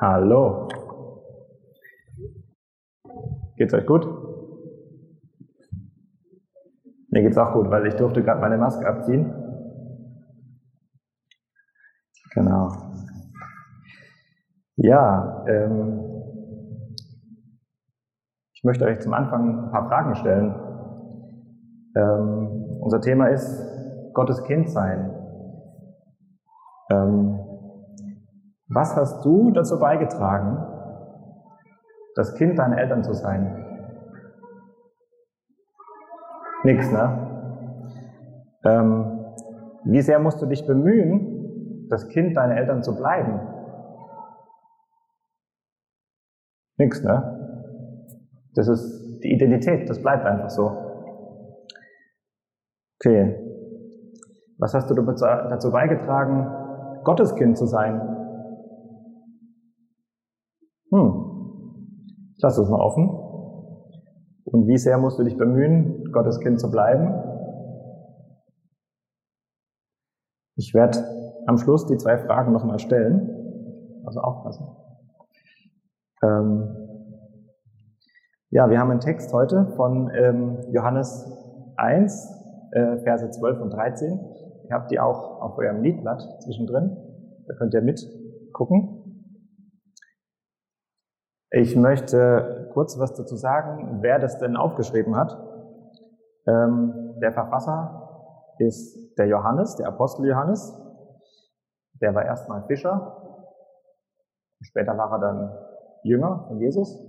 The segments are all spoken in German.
Hallo. Geht's euch gut? Mir geht's auch gut, weil ich durfte gerade meine Maske abziehen. Genau. Ja, ähm, ich möchte euch zum Anfang ein paar Fragen stellen. Ähm, unser Thema ist Gottes Kind sein. Ähm, was hast du dazu beigetragen, das Kind deiner Eltern zu sein? Nix, ne? Ähm, wie sehr musst du dich bemühen, das Kind deiner Eltern zu bleiben? Nix, ne? Das ist die Identität, das bleibt einfach so. Okay. Was hast du dazu beigetragen, Gottes Kind zu sein? Hm, ich lasse es mal offen. Und wie sehr musst du dich bemühen, Gottes Kind zu bleiben? Ich werde am Schluss die zwei Fragen nochmal stellen. Also aufpassen. Ähm, ja, wir haben einen Text heute von ähm, Johannes 1, äh, Verse 12 und 13. Ihr habt die auch auf eurem Liedblatt zwischendrin. Da könnt ihr mitgucken. Ich möchte kurz was dazu sagen, wer das denn aufgeschrieben hat. Ähm, der Verfasser ist der Johannes, der Apostel Johannes. Der war erstmal Fischer. Später war er dann Jünger von Jesus.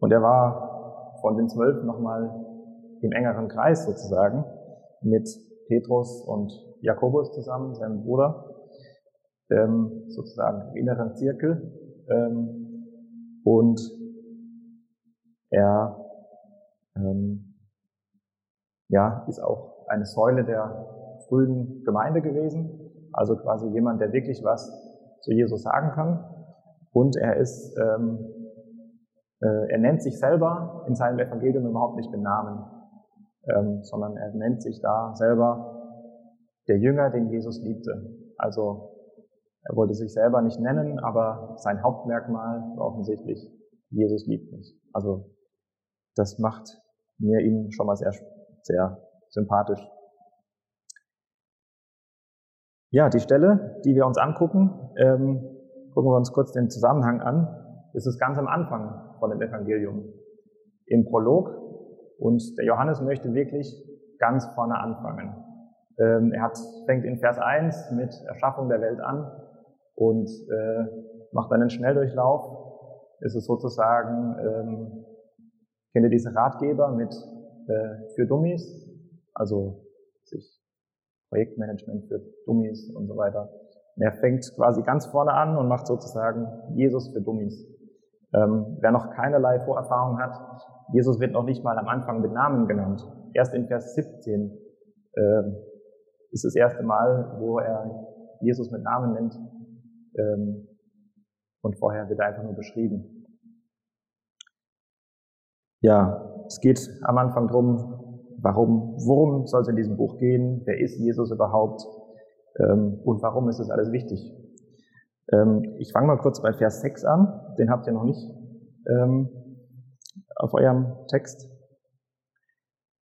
Und er war von den Zwölf nochmal im engeren Kreis sozusagen mit Petrus und Jakobus zusammen, seinem Bruder, ähm, sozusagen im inneren Zirkel. Ähm, und er ähm, ja, ist auch eine Säule der frühen Gemeinde gewesen, also quasi jemand, der wirklich was zu Jesus sagen kann. Und er ist, ähm, äh, er nennt sich selber in seinem Evangelium überhaupt nicht mit Namen, ähm, sondern er nennt sich da selber der Jünger, den Jesus liebte. Also er wollte sich selber nicht nennen, aber sein Hauptmerkmal war offensichtlich, Jesus liebt mich. Also das macht mir ihn schon mal sehr, sehr sympathisch. Ja, die Stelle, die wir uns angucken, ähm, gucken wir uns kurz den Zusammenhang an. Das ist ganz am Anfang von dem Evangelium, im Prolog. Und der Johannes möchte wirklich ganz vorne anfangen. Ähm, er hat, fängt in Vers 1 mit Erschaffung der Welt an und äh, macht einen Schnelldurchlauf. Es ist sozusagen, ähm, kennt ihr diese Ratgeber mit äh, für Dummies, also sich Projektmanagement für Dummies und so weiter. Und er fängt quasi ganz vorne an und macht sozusagen Jesus für Dummies. Ähm, wer noch keinerlei Vorerfahrung hat, Jesus wird noch nicht mal am Anfang mit Namen genannt. Erst in Vers 17 äh, ist das erste Mal, wo er Jesus mit Namen nennt. Ähm, und vorher wird einfach nur beschrieben. Ja, es geht am Anfang drum, warum, worum soll es in diesem Buch gehen? Wer ist Jesus überhaupt? Ähm, und warum ist das alles wichtig? Ähm, ich fange mal kurz bei Vers 6 an. Den habt ihr noch nicht ähm, auf eurem Text.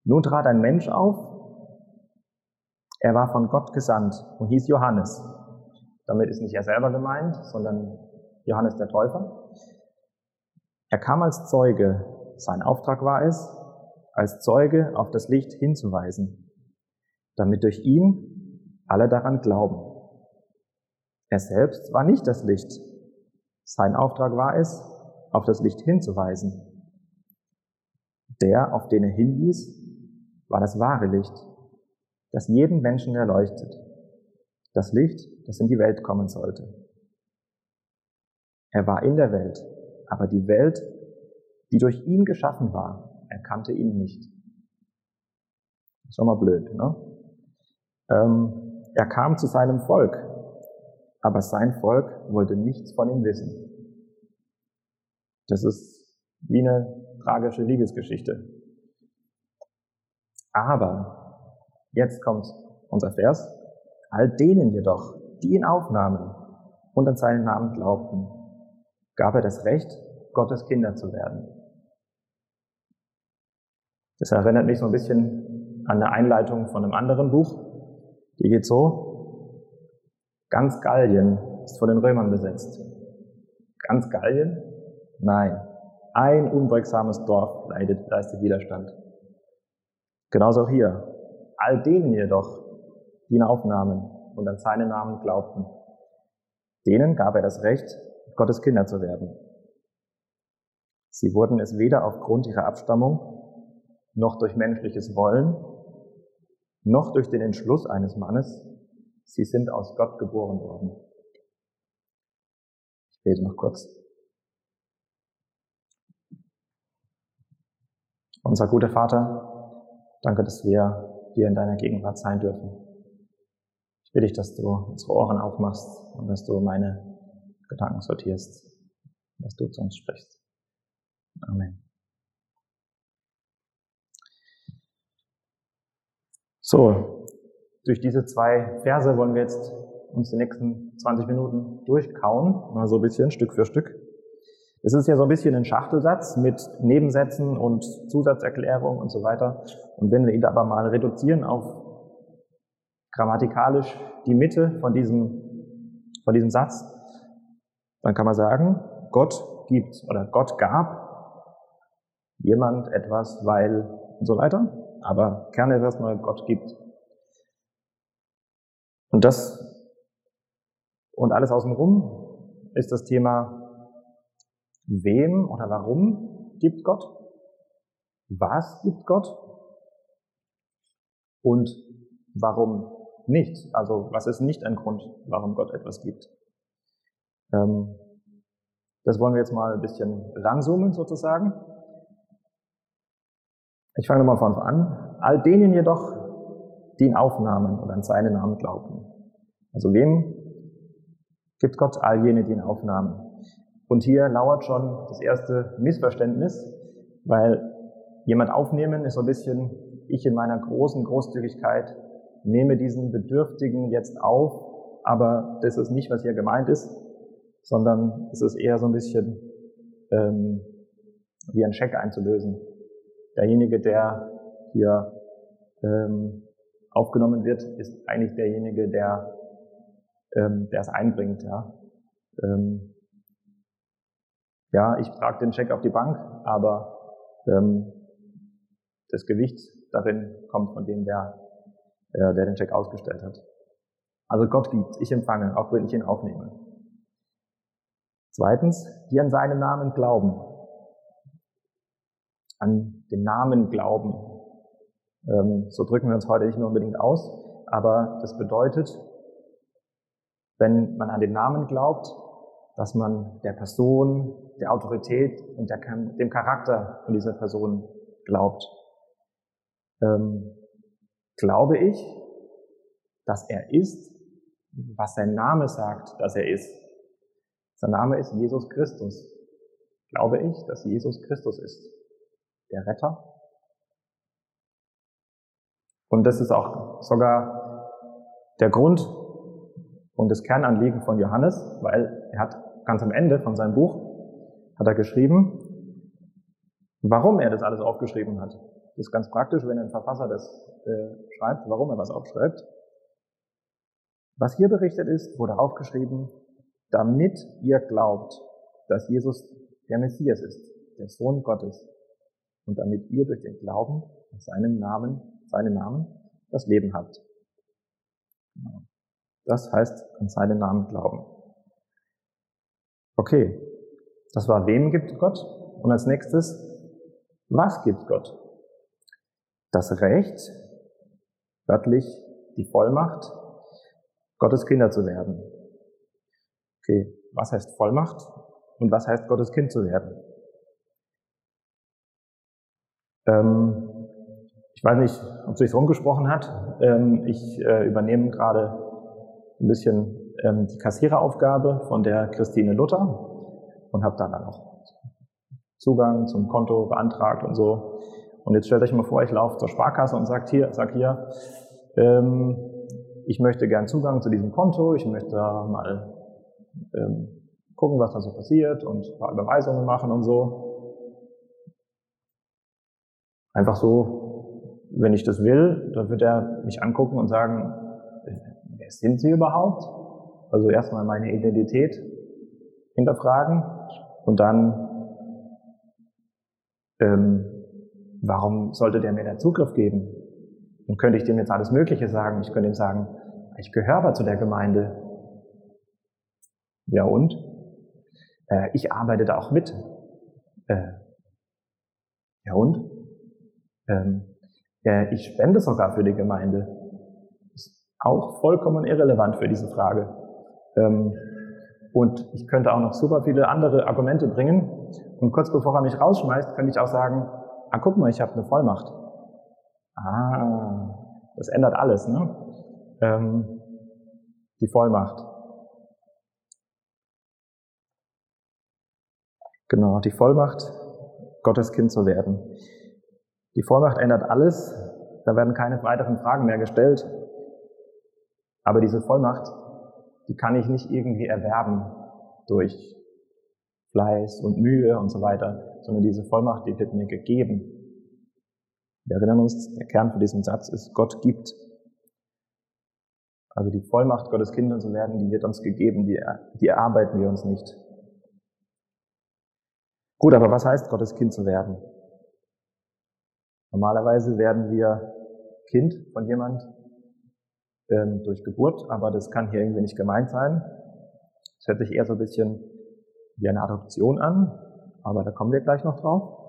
Nun trat ein Mensch auf. Er war von Gott gesandt und hieß Johannes. Damit ist nicht er selber gemeint, sondern Johannes der Täufer. Er kam als Zeuge. Sein Auftrag war es, als Zeuge auf das Licht hinzuweisen, damit durch ihn alle daran glauben. Er selbst war nicht das Licht. Sein Auftrag war es, auf das Licht hinzuweisen. Der, auf den er hinwies, war das wahre Licht, das jeden Menschen erleuchtet das Licht, das in die Welt kommen sollte. Er war in der Welt, aber die Welt, die durch ihn geschaffen war, erkannte ihn nicht. Schon mal blöd, ne? Ähm, er kam zu seinem Volk, aber sein Volk wollte nichts von ihm wissen. Das ist wie eine tragische Liebesgeschichte. Aber jetzt kommt unser Vers, All denen jedoch, die ihn aufnahmen und an seinen Namen glaubten, gab er das Recht, Gottes Kinder zu werden. Das erinnert mich so ein bisschen an eine Einleitung von einem anderen Buch. Die geht so. Ganz Gallien ist von den Römern besetzt. Ganz Gallien? Nein. Ein unbeugsames Dorf leidet, leistet Widerstand. Genauso hier. All denen jedoch, ihn aufnahmen und an seinen Namen glaubten, denen gab er das Recht, Gottes Kinder zu werden. Sie wurden es weder aufgrund ihrer Abstammung, noch durch menschliches Wollen, noch durch den Entschluss eines Mannes, sie sind aus Gott geboren worden. Ich bete noch kurz. Unser guter Vater, danke, dass wir hier in deiner Gegenwart sein dürfen. Ich bitte dich, dass du unsere Ohren aufmachst und dass du meine Gedanken sortierst, dass du zu uns sprichst. Amen. So, durch diese zwei Verse wollen wir jetzt uns die nächsten 20 Minuten durchkauen, mal so ein bisschen, Stück für Stück. Es ist ja so ein bisschen ein Schachtelsatz mit Nebensätzen und Zusatzerklärungen und so weiter. Und wenn wir ihn aber mal reduzieren auf grammatikalisch die Mitte von diesem, von diesem Satz, dann kann man sagen, Gott gibt oder Gott gab jemand etwas, weil und so weiter. Aber Kern ist erstmal, Gott gibt. Und das und alles außenrum ist das Thema Wem oder warum gibt Gott? Was gibt Gott? Und warum nicht? Also was ist nicht ein Grund, warum Gott etwas gibt? Ähm, das wollen wir jetzt mal ein bisschen ranzoomen sozusagen. Ich fange nochmal von an. All denen jedoch, die ihn aufnahmen und an seinen Namen glaubten. Also wem gibt Gott all jene, die ihn aufnahmen? Und hier lauert schon das erste Missverständnis, weil jemand aufnehmen ist so ein bisschen, ich in meiner großen Großzügigkeit nehme diesen Bedürftigen jetzt auf, aber das ist nicht, was hier gemeint ist, sondern es ist eher so ein bisschen ähm, wie ein Scheck einzulösen. Derjenige, der hier ähm, aufgenommen wird, ist eigentlich derjenige, der, ähm, der es einbringt. Ja. Ähm, ja, ich trage den Scheck auf die Bank, aber ähm, das Gewicht darin kommt von dem, der, äh, der den Scheck ausgestellt hat. Also Gott gibt, ich empfange, auch wenn ich ihn aufnehme. Zweitens, die an seinen Namen glauben. An den Namen glauben. Ähm, so drücken wir uns heute nicht mehr unbedingt aus, aber das bedeutet, wenn man an den Namen glaubt, dass man der Person, der Autorität und der, dem Charakter von dieser Person glaubt. Ähm, glaube ich, dass er ist, was sein Name sagt, dass er ist. Sein Name ist Jesus Christus. Glaube ich, dass Jesus Christus ist, der Retter. Und das ist auch sogar der Grund und das Kernanliegen von Johannes, weil er hat ganz am Ende von seinem Buch, hat er geschrieben, warum er das alles aufgeschrieben hat. Das ist ganz praktisch, wenn ein Verfasser das äh, schreibt, warum er was aufschreibt. Was hier berichtet ist, wurde aufgeschrieben, damit ihr glaubt, dass Jesus der Messias ist, der Sohn Gottes, und damit ihr durch den Glauben an seinen Namen, seinen Namen, das Leben habt. Genau. Das heißt, an seinen Namen glauben. Okay, das war, wem gibt Gott? Und als nächstes, was gibt Gott? Das Recht, wörtlich die Vollmacht, Gottes Kinder zu werden. Okay, was heißt Vollmacht und was heißt Gottes Kind zu werden? Ähm, ich weiß nicht, ob sich rumgesprochen hat. Ähm, ich äh, übernehme gerade ein bisschen ähm, die Kassiereraufgabe von der Christine Luther und habe dann auch Zugang zum Konto beantragt und so. Und jetzt stellt euch mal vor, ich laufe zur Sparkasse und sagt hier, sag hier, ähm, ich möchte gern Zugang zu diesem Konto, ich möchte da mal ähm, gucken, was da so passiert und ein paar Überweisungen machen und so. Einfach so, wenn ich das will, dann wird er mich angucken und sagen, wer sind Sie überhaupt? Also erstmal meine Identität hinterfragen und dann, ähm, warum sollte der mir den Zugriff geben? Und könnte ich dem jetzt alles Mögliche sagen? Ich könnte ihm sagen, ich gehöre aber zu der Gemeinde. Ja und? Äh, ich arbeite da auch mit. Äh, ja und? Ähm, äh, ich spende sogar für die Gemeinde. Ist auch vollkommen irrelevant für diese Frage. Ähm, und ich könnte auch noch super viele andere Argumente bringen. Und kurz bevor er mich rausschmeißt, könnte ich auch sagen, ah, guck mal, ich habe eine Vollmacht. Ah, das ändert alles, ne? Ähm, die Vollmacht. Genau, die Vollmacht, Gottes Kind zu werden. Die Vollmacht ändert alles, da werden keine weiteren Fragen mehr gestellt. Aber diese Vollmacht, die kann ich nicht irgendwie erwerben durch Fleiß und Mühe und so weiter, sondern diese Vollmacht, die wird mir gegeben. Wir erinnern uns, der Kern für diesen Satz ist, Gott gibt. Also die Vollmacht, Gottes Kinder zu werden, die wird uns gegeben, die, die erarbeiten wir uns nicht. Gut, aber was heißt Gottes Kind zu werden? Normalerweise werden wir Kind von jemand ähm, durch Geburt, aber das kann hier irgendwie nicht gemeint sein. Es hört sich eher so ein bisschen wie eine Adoption an, aber da kommen wir gleich noch drauf.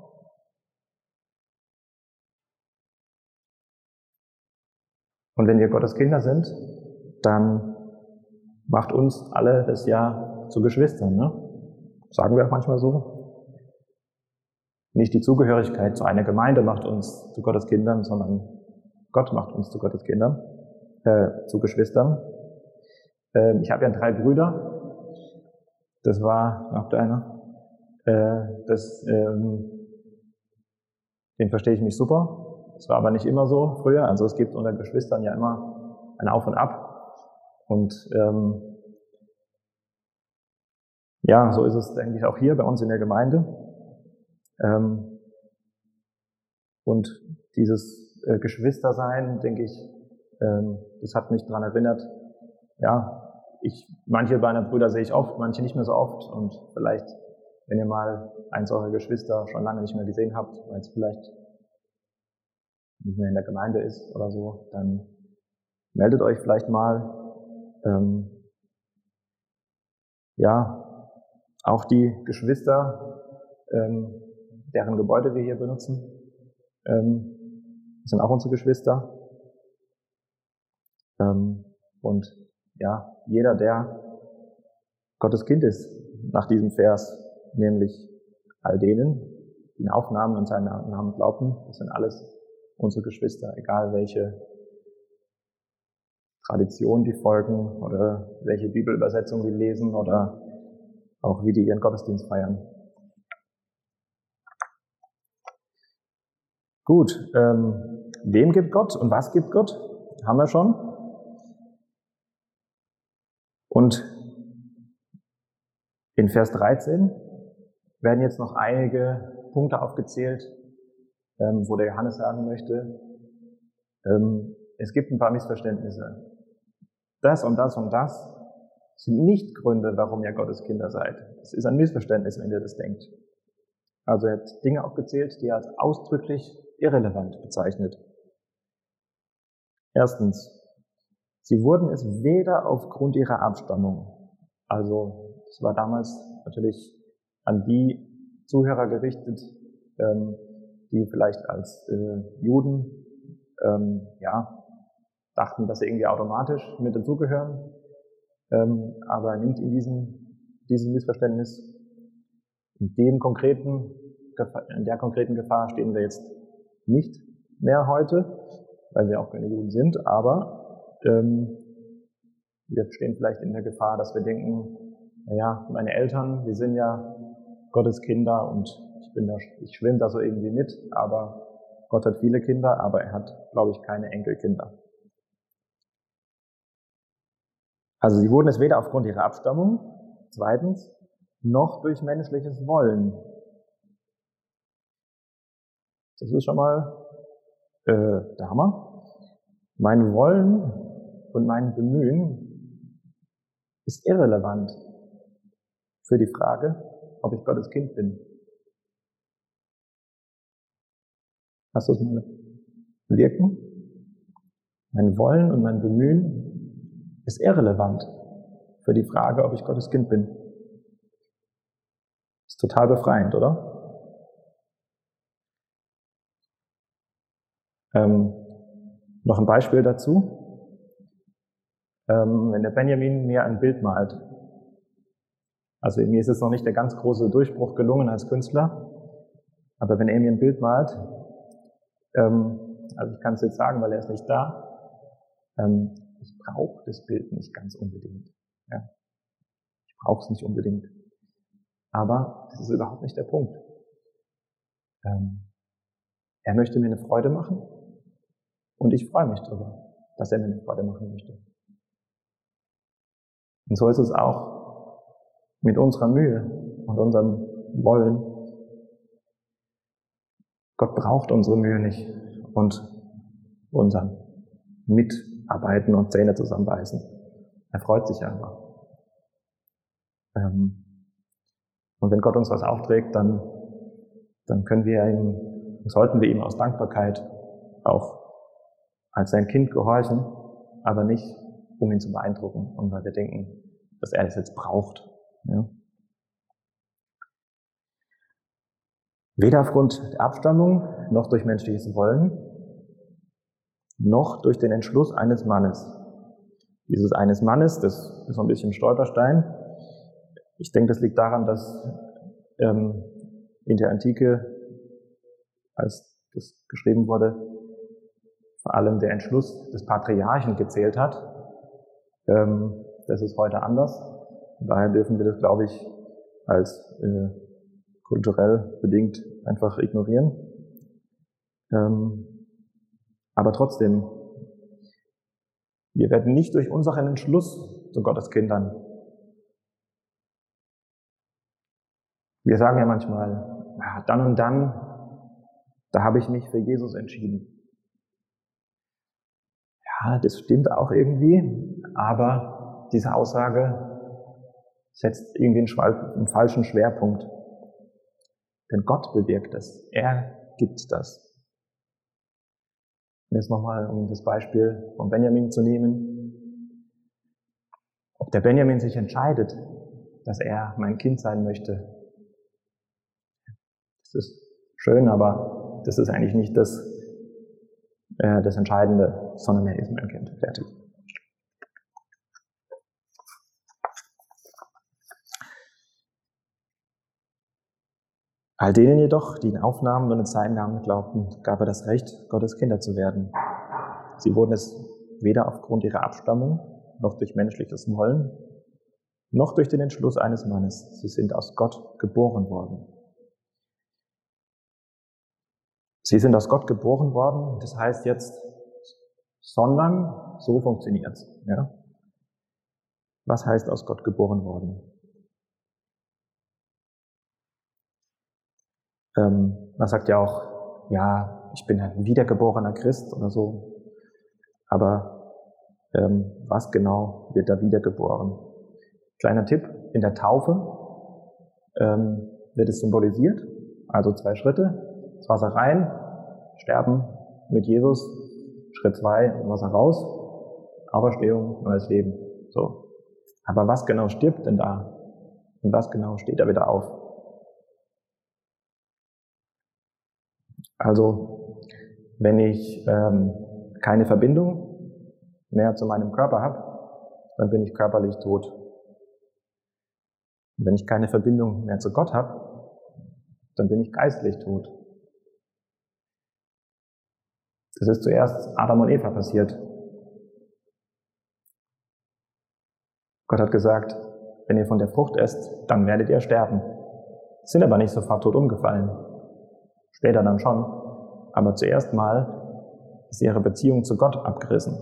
Und wenn wir Gottes Kinder sind, dann macht uns alle das ja zu Geschwistern. Ne? Sagen wir auch manchmal so. Nicht die Zugehörigkeit zu einer Gemeinde macht uns zu Gottes Kindern, sondern Gott macht uns zu Gottes Kindern, äh, zu Geschwistern. Äh, ich habe ja drei Brüder. Das war, habt einer? Äh, das, ähm, den verstehe ich mich super. Das war aber nicht immer so früher. Also es gibt unter Geschwistern ja immer ein Auf und Ab. Und ähm, ja, so ist es, denke ich, auch hier bei uns in der Gemeinde. Ähm, und dieses äh, Geschwistersein, denke ich, ähm, das hat mich daran erinnert, ja, ich, manche meiner Brüder sehe ich oft, manche nicht mehr so oft. Und vielleicht, wenn ihr mal eins eurer Geschwister schon lange nicht mehr gesehen habt, weil es vielleicht nicht mehr in der Gemeinde ist oder so, dann meldet euch vielleicht mal. Ähm, ja, auch die Geschwister, ähm, deren Gebäude wir hier benutzen, ähm, sind auch unsere Geschwister. Ähm, und ja, jeder, der Gottes Kind ist, nach diesem Vers, nämlich all denen, die in Aufnahmen und seinen Namen glauben, das sind alles unsere Geschwister, egal welche Tradition die folgen oder welche Bibelübersetzung die lesen oder auch wie die ihren Gottesdienst feiern. Gut, ähm, wem gibt Gott und was gibt Gott? Haben wir schon. Und in Vers 13 werden jetzt noch einige Punkte aufgezählt, ähm, wo der Johannes sagen möchte, ähm, es gibt ein paar Missverständnisse. Das und das und das sind nicht Gründe, warum ihr Gottes Kinder seid. Es ist ein Missverständnis, wenn ihr das denkt. Also er hat Dinge aufgezählt, die er als ausdrücklich irrelevant bezeichnet. Erstens, sie wurden es weder aufgrund ihrer Abstammung, also es war damals natürlich an die Zuhörer gerichtet, ähm, die vielleicht als äh, Juden ähm, ja, dachten, dass sie irgendwie automatisch mit dazugehören. Ähm, aber nimmt in diesem, diesem Missverständnis, in dem konkreten, in der konkreten Gefahr stehen wir jetzt nicht mehr heute, weil wir auch keine Juden sind, aber ähm, wir stehen vielleicht in der Gefahr, dass wir denken, naja, meine Eltern, die sind ja Gottes Kinder und bin da, ich schwimme da so irgendwie mit, aber Gott hat viele Kinder, aber er hat, glaube ich, keine Enkelkinder. Also sie wurden es weder aufgrund ihrer Abstammung, zweitens, noch durch menschliches Wollen. Das ist schon mal äh, der Hammer. Mein Wollen und mein Bemühen ist irrelevant für die Frage, ob ich Gottes Kind bin. Hast du es mal wirken? Mein Wollen und mein Bemühen ist irrelevant für die Frage, ob ich Gottes Kind bin. Ist total befreiend, oder? Ähm, noch ein Beispiel dazu. Ähm, wenn der Benjamin mir ein Bild malt, also mir ist jetzt noch nicht der ganz große Durchbruch gelungen als Künstler, aber wenn er mir ein Bild malt, ähm, also ich kann es jetzt sagen, weil er ist nicht da, ähm, ich brauche das Bild nicht ganz unbedingt. Ja. Ich brauche es nicht unbedingt. Aber das ist überhaupt nicht der Punkt. Ähm, er möchte mir eine Freude machen und ich freue mich darüber, dass er mir eine Freude machen möchte. Und so ist es auch mit unserer Mühe und unserem Wollen. Gott braucht unsere Mühe nicht und unseren Mitarbeiten und Zähne zusammenbeißen. Er freut sich einfach. Ähm, und wenn Gott uns was aufträgt, dann, dann können wir ihm, sollten wir ihm aus Dankbarkeit auch als sein Kind gehorchen, aber nicht, um ihn zu beeindrucken und weil wir denken, dass er das jetzt braucht. Ja. Weder aufgrund der Abstammung noch durch menschliches Wollen, noch durch den Entschluss eines Mannes. Dieses eines Mannes, das ist so ein bisschen Stolperstein. Ich denke, das liegt daran, dass ähm, in der Antike, als das geschrieben wurde, vor allem der Entschluss des Patriarchen gezählt hat. Ähm, das ist heute anders. daher dürfen wir das, glaube ich, als äh, kulturell bedingt einfach ignorieren. Ähm, aber trotzdem, wir werden nicht durch unseren Entschluss zu Gottes Kindern. Wir sagen ja manchmal, ja, dann und dann, da habe ich mich für Jesus entschieden. Ja, das stimmt auch irgendwie, aber diese Aussage setzt irgendwie einen, falschen Schwerpunkt. Denn Gott bewirkt das. Er gibt das. Und jetzt nochmal, um das Beispiel von Benjamin zu nehmen. Ob der Benjamin sich entscheidet, dass er mein Kind sein möchte, das ist schön, aber das ist eigentlich nicht das, äh, das Entscheidende, sondern er ist mein Kind. Fertig. All denen jedoch, die ihn aufnahmen und in seinen Namen glaubten, gab er das Recht, Gottes Kinder zu werden. Sie wurden es weder aufgrund ihrer Abstammung, noch durch menschliches Wollen, noch durch den Entschluss eines Mannes. Sie sind aus Gott geboren worden. Sie sind aus Gott geboren worden, das heißt jetzt, sondern so funktioniert's. Ja? Was heißt aus Gott geboren worden? Ähm, man sagt ja auch, ja, ich bin ein wiedergeborener Christ oder so. Aber ähm, was genau wird da wiedergeboren? Kleiner Tipp, in der Taufe ähm, wird es symbolisiert, also zwei Schritte, das Wasser rein, sterben mit Jesus, Schritt zwei, Wasser raus, Auferstehung, neues Leben. So. Aber was genau stirbt denn da? Und was genau steht da wieder auf? Also, wenn ich ähm, keine Verbindung mehr zu meinem Körper habe, dann bin ich körperlich tot. Und wenn ich keine Verbindung mehr zu Gott habe, dann bin ich geistlich tot. Das ist zuerst Adam und Eva passiert. Gott hat gesagt, wenn ihr von der Frucht esst, dann werdet ihr sterben. Sind aber nicht sofort tot umgefallen. Später dann schon. Aber zuerst mal ist ihre Beziehung zu Gott abgerissen.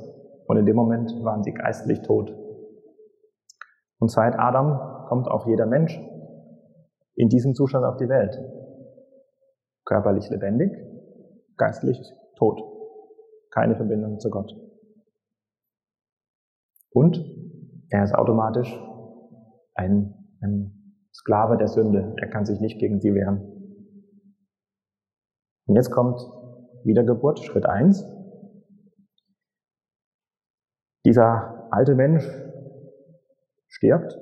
Und in dem Moment waren sie geistlich tot. Und seit Adam kommt auch jeder Mensch in diesem Zustand auf die Welt. Körperlich lebendig, geistlich tot. Keine Verbindung zu Gott. Und er ist automatisch ein, ein Sklave der Sünde. Er kann sich nicht gegen sie wehren. Und jetzt kommt Wiedergeburt, Schritt eins. Dieser alte Mensch stirbt,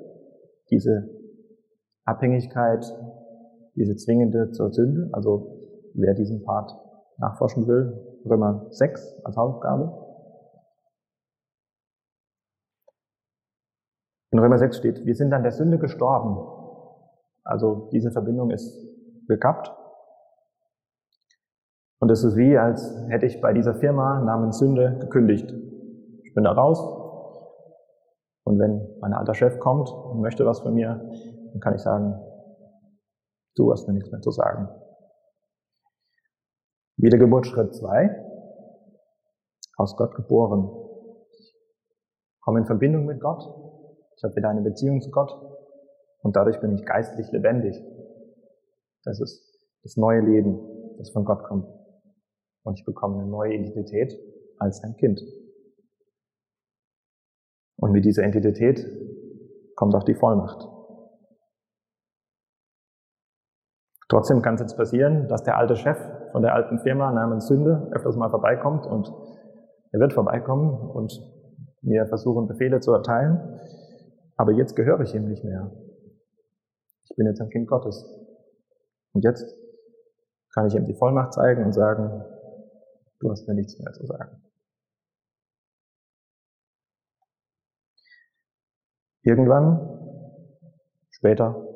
diese Abhängigkeit, diese zwingende zur Sünde, also wer diesen Part nachforschen will, Römer 6 als Hausaufgabe. In Römer 6 steht, wir sind an der Sünde gestorben. Also diese Verbindung ist gekappt. Und es ist wie, als hätte ich bei dieser Firma namens Sünde gekündigt. Ich bin da raus. Und wenn mein alter Chef kommt und möchte was von mir, dann kann ich sagen, du hast mir nichts mehr zu sagen. Wiedergeburt Schritt 2. Aus Gott geboren. Ich komme in Verbindung mit Gott. Ich habe wieder eine Beziehung zu Gott. Und dadurch bin ich geistlich lebendig. Das ist das neue Leben, das von Gott kommt. Und ich bekomme eine neue Identität als ein Kind. Und mit dieser Identität kommt auch die Vollmacht. Trotzdem kann es jetzt passieren, dass der alte Chef von der alten Firma namens Sünde öfters mal vorbeikommt und er wird vorbeikommen und mir versuchen, Befehle zu erteilen. Aber jetzt gehöre ich ihm nicht mehr. Ich bin jetzt ein Kind Gottes. Und jetzt kann ich ihm die Vollmacht zeigen und sagen, du hast mir nichts mehr zu sagen. Irgendwann, später,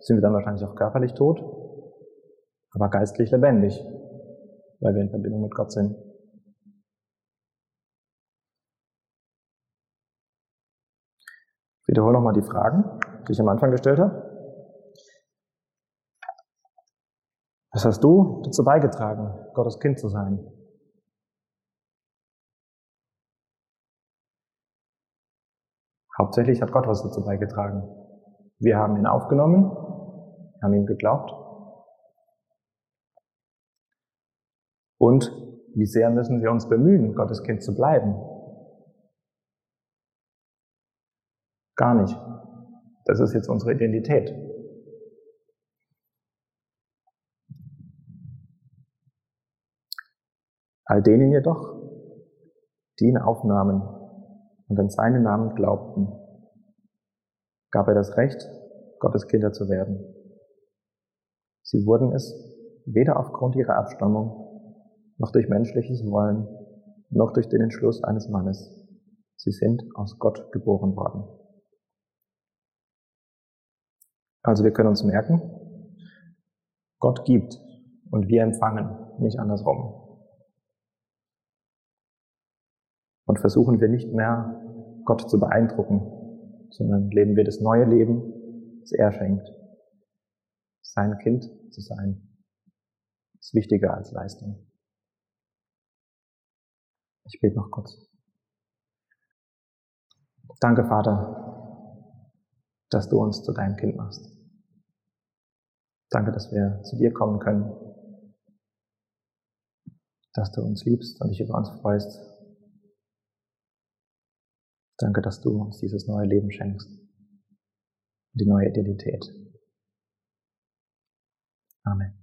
sind wir dann wahrscheinlich auch körperlich tot, aber geistlich lebendig, weil wir in Verbindung mit Gott sind. Ich wiederhole nochmal die Fragen, die ich am Anfang gestellt habe. Was hast du dazu beigetragen, Gottes Kind zu sein? Hauptsächlich hat Gott was dazu beigetragen. Wir haben ihn aufgenommen, haben ihm geglaubt Und wie sehr müssen wir uns bemühen, Gottes Kind zu bleiben? Gar nicht. Das ist jetzt unsere Identität. All denen jedoch, die ihn aufnahmen und an seinen Namen glaubten, gab er das Recht, Gottes Kinder zu werden. Sie wurden es weder aufgrund ihrer Abstammung noch durch menschliches Wollen, noch durch den Entschluss eines Mannes. Sie sind aus Gott geboren worden. Also wir können uns merken, Gott gibt und wir empfangen, nicht andersrum. Und versuchen wir nicht mehr, Gott zu beeindrucken, sondern leben wir das neue Leben, das er schenkt. Sein Kind zu sein, ist wichtiger als Leistung. Ich bete noch kurz. Danke, Vater, dass du uns zu deinem Kind machst. Danke, dass wir zu dir kommen können, dass du uns liebst und dich über uns freust. Danke, dass du uns dieses neue Leben schenkst die neue Identität. Amen.